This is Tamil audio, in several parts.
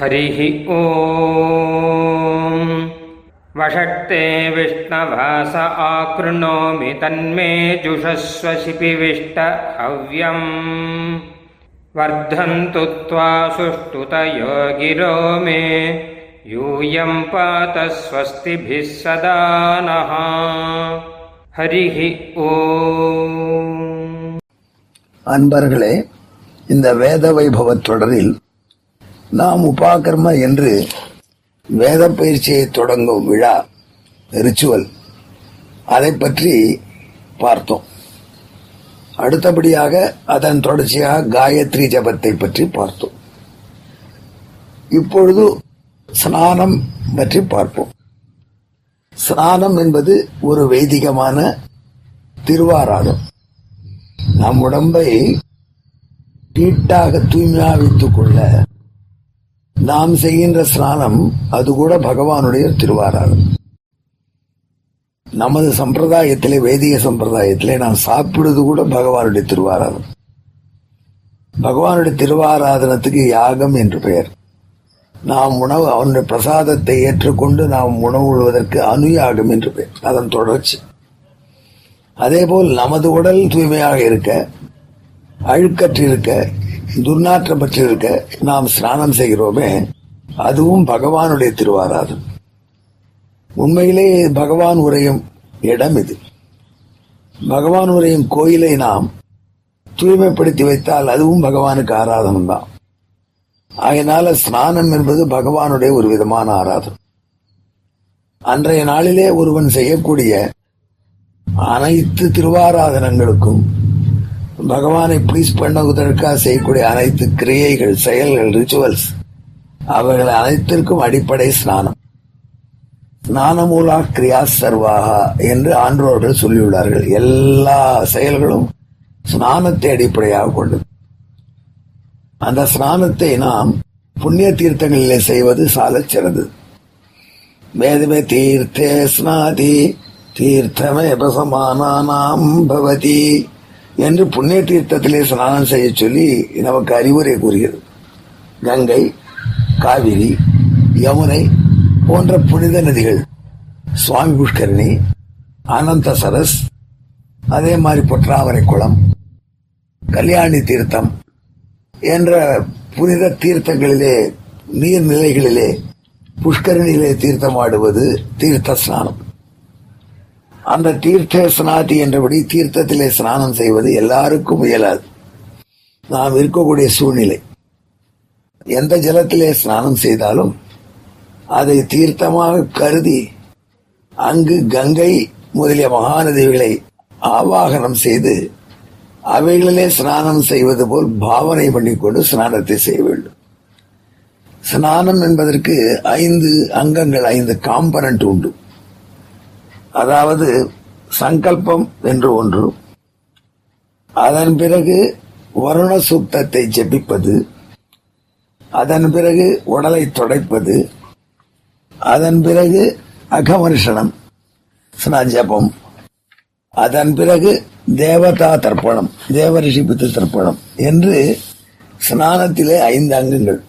हरिः ॐ वषट्ते विष्णवास आकृणोमि तन्मे जुषस्व शिपिविष्ट हव्यम् वर्धन्तु त्वा सुष्ठुतयो गिरो मे यूयं पात स्वस्तिभिः सदा नः हरिः ॐ அன்பர்களே இந்த வேத வைபவ தொடரில் நாம் உபாகர்ம என்று வேத பயிற்சியை தொடங்கும் விழா ரிச்சுவல் அதை பற்றி பார்த்தோம். அடுத்தபடியாக அதன் தொடர்ச்சியாக காயத்ரி ஜபத்தை பற்றி பார்த்தோம். இப்பொழுது ஸ்நானம் பற்றி பார்ப்போம். ஸ்நானம் என்பது ஒரு வைதிகமான திருவாராதம். நம் உடம்பை தீட்டாக தூய்மையாக வைத்துக் கொள்ள நாம் செய்கின்ற ஸ்நானம் அது கூட பகவானுடைய திருவாராதம் நமது சம்பிரதாயத்திலே வேதிய சம்பிரதாயத்திலே நாம் சாப்பிடுவது கூட பகவானுடைய திருவாராதம் பகவானுடைய திருவாராதனத்துக்கு யாகம் என்று பெயர். நாம் உணவு அவனுடைய பிரசாதத்தை ஏற்றுக்கொண்டு நாம் உணவு உழுவதற்கு அனுயாகம் என்று பெயர். அதன் தொடர்ச்சி. அதேபோல் நமது உடல் தூய்மையாக இருக்க அழுக்கற்றிருக்க துர்நாற்றம் துர்நாற்றப்பட்டு நாம் ஸ்நானம் செய்கிறோமே அதுவும் பகவானுடைய திருவாராதம். உண்மையிலே பகவான் உரையும் இடம் இது. பகவான் உரையும் கோயிலை நாம் தூய்மைப்படுத்தி வைத்தால் அதுவும் பகவானுக்கு ஆராதனம் தான். அதனால ஸ்நானம் என்பது பகவானுடைய ஒரு விதமான ஆராதனம் அன்றைய நாளிலே ஒருவன் செய்யக்கூடிய அனைத்து திருவாராதனங்களுக்கும் பகவானை ப்ளீஸ் பண்ணுவதற்காக செய்யக்கூடிய அனைத்து கிரியைகள் செயல்கள் ரிச்சுவல்ஸ் அவர்கள் அனைத்திற்கும் அடிப்படை ஸ்நானம். ஸ்நானமூலா கிரியா சர்வாகா என்று ஆன்றோர்கள் சொல்லியுள்ளார்கள். எல்லா செயல்களும் ஸ்நானத்தை அடிப்படையாக கொண்டது. அந்த ஸ்நானத்தை நாம் புண்ணிய தீர்த்தங்களிலே செய்வது சால சிறந்தது. வேதமே தீர்த்தே ஸ்நாதி தீர்த்தமே பசமானாம் பவதி. என்று புண்ணிய தீர்த்தத்திலே ஸ்நானம் செய்ய சொல்லி நமக்கு அறிவுரை கூறுகிறது. கங்கை காவிரி யமுனை போன்ற புனித நதிகள் சுவாமி புஷ்கரணி அனந்த சரஸ் அதே மாதிரி பொற்றாவரை குளம் கல்யாணி தீர்த்தம் என்ற புனித தீர்த்தங்களிலே நீர்நிலைகளிலே புஷ்கரணியிலே தீர்த்தமாடுவது தீர்த்த ஸ்நானம். அந்த தீர்த்த ஸ்நாதி என்றபடி தீர்த்தத்திலே ஸ்நானம் செய்வது எல்லாருக்கும் இயலாது. நாம் இருக்கக்கூடிய சூழ்நிலை. எந்த ஜலத்திலே ஸ்நானம் செய்தாலும் அதை தீர்த்தமாக கருதி அங்கு கங்கை முதலிய மகாநதிகளை ஆவாகனம் செய்து அவைகளிலே ஸ்நானம் செய்வது போல் பாவனை பண்ணிக்கொண்டு ஸ்நானத்தை செய்ய வேண்டும். ஸ்நானம் என்பதற்கு ஐந்து அங்கங்கள் ஐந்து காம்பனண்ட் உண்டு. அதாவது சங்கல்பம் என்று ஒன்று. அதன் பிறகு வருண சூக்தத்தை ஜெபிப்பது. அதன் பிறகு உடலை துடைப்பது. அதன் பிறகு அகமர்ஷனம் ஜபம் அதன் பிறகு தேவதா தர்ப்பணம் தேவரிஷி பித்து தர்ப்பணம் என்று ஸ்நானத்திலே ஐந்து அங்கங்கள்.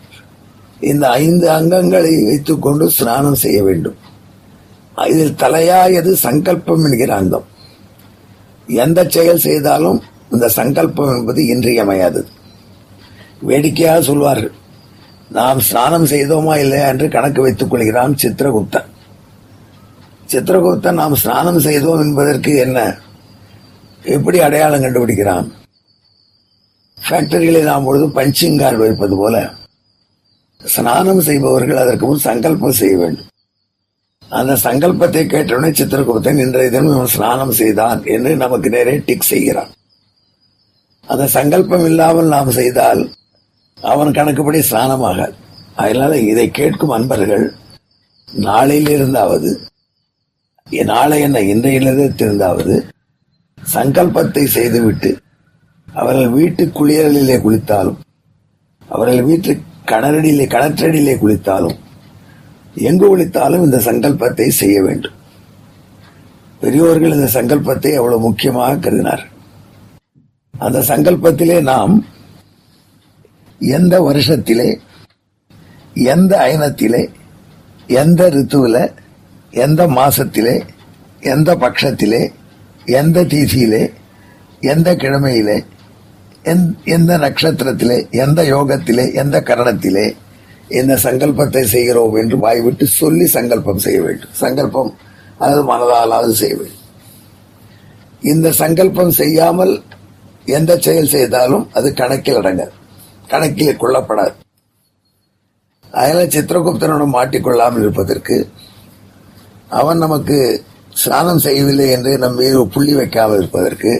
இந்த ஐந்து அங்கங்களை வைத்துக்கொண்டு ஸ்நானம் செய்ய வேண்டும். இதில் தலையாயது சங்கல்பம் என்கிற அங்கம் எந்த செயல் செய்தாலும் இந்த சங்கல்பம் என்பது இன்றியமையாதது வேடிக்கையாக சொல்வார்கள். நாம் ஸ்நானம் செய்தோமா இல்லையா என்று கணக்கு வைத்துக் கொள்கிறான் சித்திரகுப்தன் சித்திரகுப்தன் நாம் ஸ்நானம் செய்தோம் என்பதற்கு என்ன? எப்படி அடையாளம் கண்டுபிடிக்கிறான்? ஃபேக்டரிகளில் நாம் பொழுது பஞ்சிங் கார்டு வைப்பது போல. ஸ்நானம் செய்பவர்கள் அதற்கு முன் சங்கல்பம் செய்ய வேண்டும். அந்த சங்கல்பத்தை கேட்டவுடனே சித்திரகுப்தன் இன்றைய தினம் இவன் ஸ்நானம் செய்தான் என்று நமக்கு நேரே டிக் செய்கிறான். அந்த சங்கல்பம் இல்லாமல் நாம் செய்தால் அவன் கணக்குப்படி ஸ்நானமாகாது. அதனால இதை கேட்கும் அன்பர்கள் நாளையிலிருந்தாவது நாளை என்ன இன்றையிலிருந்தாவது சங்கல்பத்தை செய்துவிட்டு அவர்கள் வீட்டு குளியலிலே குளித்தாலும் அவர்கள் வீட்டு கணரடியிலே கணற்றடியிலே குளித்தாலும் எங்கு ஒழித்தாலும் இந்த சங்கல்பத்தை செய்ய வேண்டும். பெரியோர்கள் இந்த சங்கல்பத்தை அவ்வளவு முக்கியமாக கருதினார் அந்த சங்கல்பத்திலே நாம் எந்த வருஷத்திலே எந்த அயனத்திலே எந்த ரித்துவில எந்த மாசத்திலே எந்த பட்சத்திலே எந்த தீதியிலே எந்த கிழமையிலே எந்த நட்சத்திரத்திலே எந்த யோகத்திலே எந்த கரணத்திலே இந்த சங்கல்பத்தை செய்கிறோம் என்று வாய்விட்டு சொல்லி சங்கல்பம் செய்ய வேண்டும். சங்கல்பம் அதாவது மனதாலாவது செய்ய வேண்டும். இந்த சங்கல்பம் செய்யாமல் எந்த செயல் செய்தாலும் அது கணக்கில் அடங்காது. கணக்கில் கொள்ளப்படாது. அதனால சித்திரகுப்தனுடன் மாட்டிக்கொள்ளாமல் இருப்பதற்கு அவன் நமக்கு ஸ்நானம் செய்யவில்லை என்று நம் மீது புள்ளி வைக்காமல் இருப்பதற்கு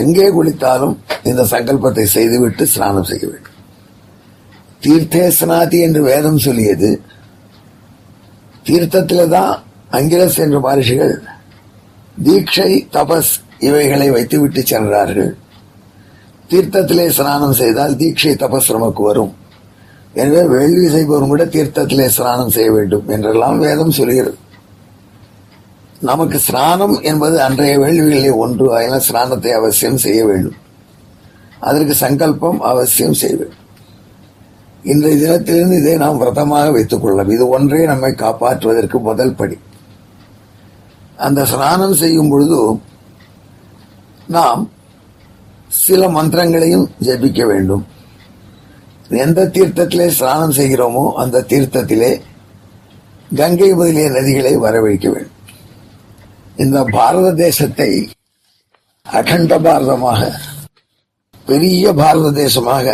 எங்கே குளித்தாலும் இந்த சங்கல்பத்தை செய்துவிட்டு ஸ்நானம் செய்ய வேண்டும். தீர்த்தே ஸ்நாதி என்று வேதம் சொல்லியது. தீர்த்தத்தில் தான் அங்கிரஸ் என்ற மகர்ஷிகள் தீட்சை தபஸ் இவைகளை வைத்துவிட்டு சென்றார்கள். தீர்த்தத்திலே ஸ்நானம் செய்தால் தீட்சை தபஸ் நமக்கு வரும். எனவே வேள்வி செய்பவரும் கூட தீர்த்தத்திலே ஸ்நானம் செய்ய வேண்டும் என்றெல்லாம் வேதம் சொல்கிறது. நமக்கு ஸ்நானம் என்பது அன்றைய வேள்விகளே ஒன்று அதனால் ஸ்நானத்தை அவசியம் செய்ய வேண்டும். அதற்கு சங்கல்பம் அவசியம் செய்ய வேண்டும். இன்றைய தினத்திலிருந்து இதை நாம் விரதமாக வைத்துக் கொள்ளலாம் இது ஒன்றே நம்மை காப்பாற்றுவதற்கு முதல் படி. அந்த ஸ்நானம் செய்யும் பொழுது நாம் சில மந்திரங்களையும் ஜெபிக்க வேண்டும். எந்த தீர்த்தத்திலே ஸ்நானம் செய்கிறோமோ அந்த தீர்த்தத்திலே கங்கை முதலிய நதிகளை வரவழைக்க வேண்டும். இந்த பாரத தேசத்தை அகண்ட பாரதமாக பெரிய பாரத தேசமாக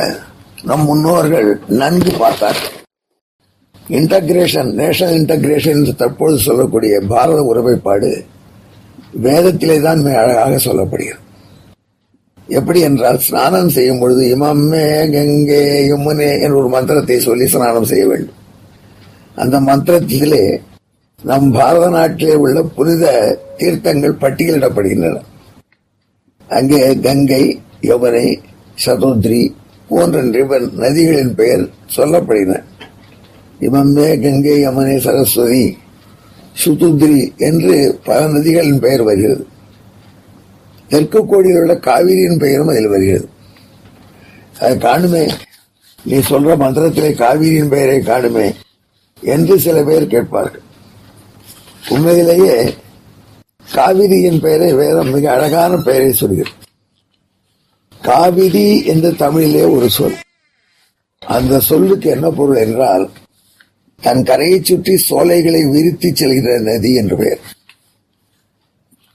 நம் முன்னோர்கள் நன்கு பார்த்தார்கள் இன்டகிரேஷன் நேஷனல் இன்டகிரேஷன் என்று தற்போது சொல்லக்கூடிய பாரத ஒருமைப்பாடு வேதத்திலே தான் மிக அழகாக சொல்லப்படுகிறது. எப்படி என்றால் ஸ்நானம் செய்யும் பொழுது இமம்மே கங்கே யமுனே என்ற ஒரு மந்திரத்தை சொல்லி ஸ்நானம் செய்ய வேண்டும். அந்த மந்திரத்திலே நம் பாரத நாட்டிலே உள்ள புனித தீர்த்தங்கள் பட்டியலிடப்படுகின்றன. அங்கே கங்கை யமுனை சதோத்ரி போன்ற நதிகளின் பெயர் சொல்லப்படுகின்றன இமம்மே கங்கை யமுனை சரஸ்வதி சுதுத்ரி என்று பல நதிகளின் பெயர் வருகிறது. தெற்கு கோடியில் உள்ள காவிரியின் பெயரும் அதில் வருகிறது. அதை காணுமே. நீ சொல்ற மந்திரத்திலே காவிரியின் பெயரை காணுமே என்று சில பேர் கேட்பார்கள். உண்மையிலேயே காவிரியின் பெயரை வேதம் மிக அழகான பெயரை சொல்கிறது. காவிரி என்று தமிழிலே ஒரு சொல். அந்த சொல்லுக்கு என்ன பொருள் என்றால் தன் கரையை சுற்றி சோலைகளை விரித்து செல்கிற நதி என்று பெயர்.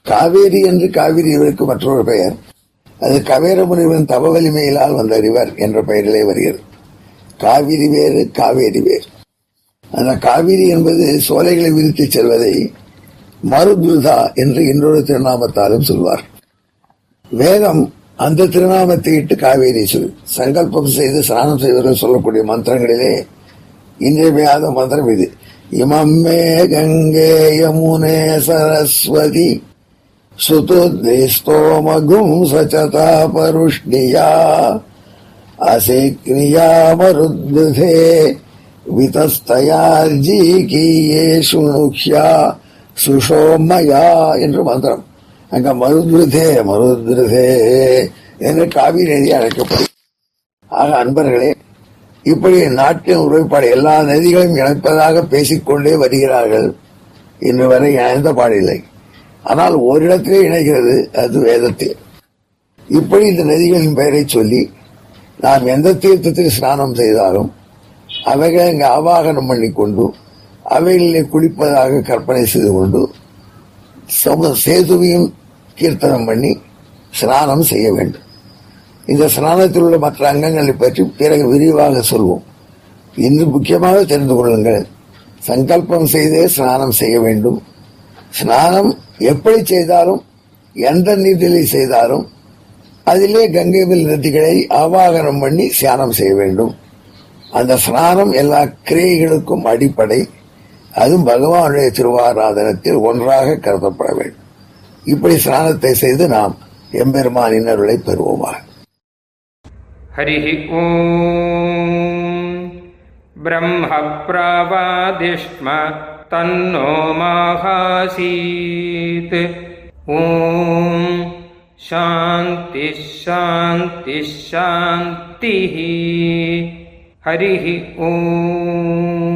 காவேரி என்று காவிரி இவருக்கு மற்றொரு பெயர். அது கவேர முனிவன் தவ வலிமையிலால் வந்த ரிவர் என்ற பெயரிலே வருகிறது. காவிரி வேறு காவேரி வேறு. அந்த காவிரி என்பது சோலைகளை விரித்து செல்வதை மருதுதா என்று இன்னொரு திருநாமத்தாலும் சொல்வார் வேதம் அந்த திருநாமத்தை இட்டு காவேரி சொல் சங்கல்பம் செய்து ஸ்நானம் செய்வர்கள் சொல்லக்கூடிய மந்திரங்களிலே இன்றியமையாத மந்திரம் இது. இமம்மே கங்கே யமுனே சரஸ்வதி சுதுஸ்தோமகும் சச்சதா பருஷ்ணியா அசேக்னியா மருத்புதே விதஸ்தயார்ஜீகீயேஷு நுக்யா சுஷோமயா என்று மந்திரம். அங்க மருந்துருதே மருந்துருதே என்று காவிரி நதி அழைக்கப்படும் ஆக அன்பர்களே இப்படி நாட்டின் உறவுப்பாடு எல்லா நதிகளையும் இணைப்பதாக பேசிக்கொண்டே வருகிறார்கள். இன்று வரை இணைந்த பாடில்லை. ஆனால் ஓரிடத்திலே இணைகிறது அது வேதத்தில். இப்படி இந்த நதிகளின் பெயரை சொல்லி நாம் எந்த தீர்த்தத்தில் ஸ்நானம் செய்தாலும் அவைகளை இங்கு ஆவாகனம் பண்ணிக்கொண்டு அவைகளிலே குளிப்பதாக கற்பனை செய்து கொண்டு சம சேதுவையும் கீர்த்தனம் பண்ணி ஸ்நானம் செய்ய வேண்டும். இந்த ஸ்நானத்தில் உள்ள மற்ற அங்கங்களை பற்றி பிறகு விரிவாக சொல்வோம். இன்று முக்கியமாக தெரிந்து கொள்ளுங்கள். சங்கல்பம் செய்தே ஸ்நானம் செய்ய வேண்டும். ஸ்நானம் எப்படி செய்தாலும் எந்த நீரிலே செய்தாலும் அதிலே கங்கைவில் நதிகளை ஆவாகனம் பண்ணி ஸ்நானம் செய்ய வேண்டும். அந்த ஸ்நானம் எல்லா கிரியைகளுக்கும் அடிப்படை. அதுவும் பகவானுடைய திருவாராதனத்தில் ஒன்றாக கருதப்பட வேண்டும். இப்படி ஸ்நானத்தை செய்து நாம் எம்பெருமானின் அருளை பெறுவோமாக. ஹரிஹி ஓம். பிரம்ம பிராவாதிஷ்ம தன்னோ மாகாசீத். ஓம். சாந்தி சாந்தி சாந்தி ஹரிஹி ஓம்.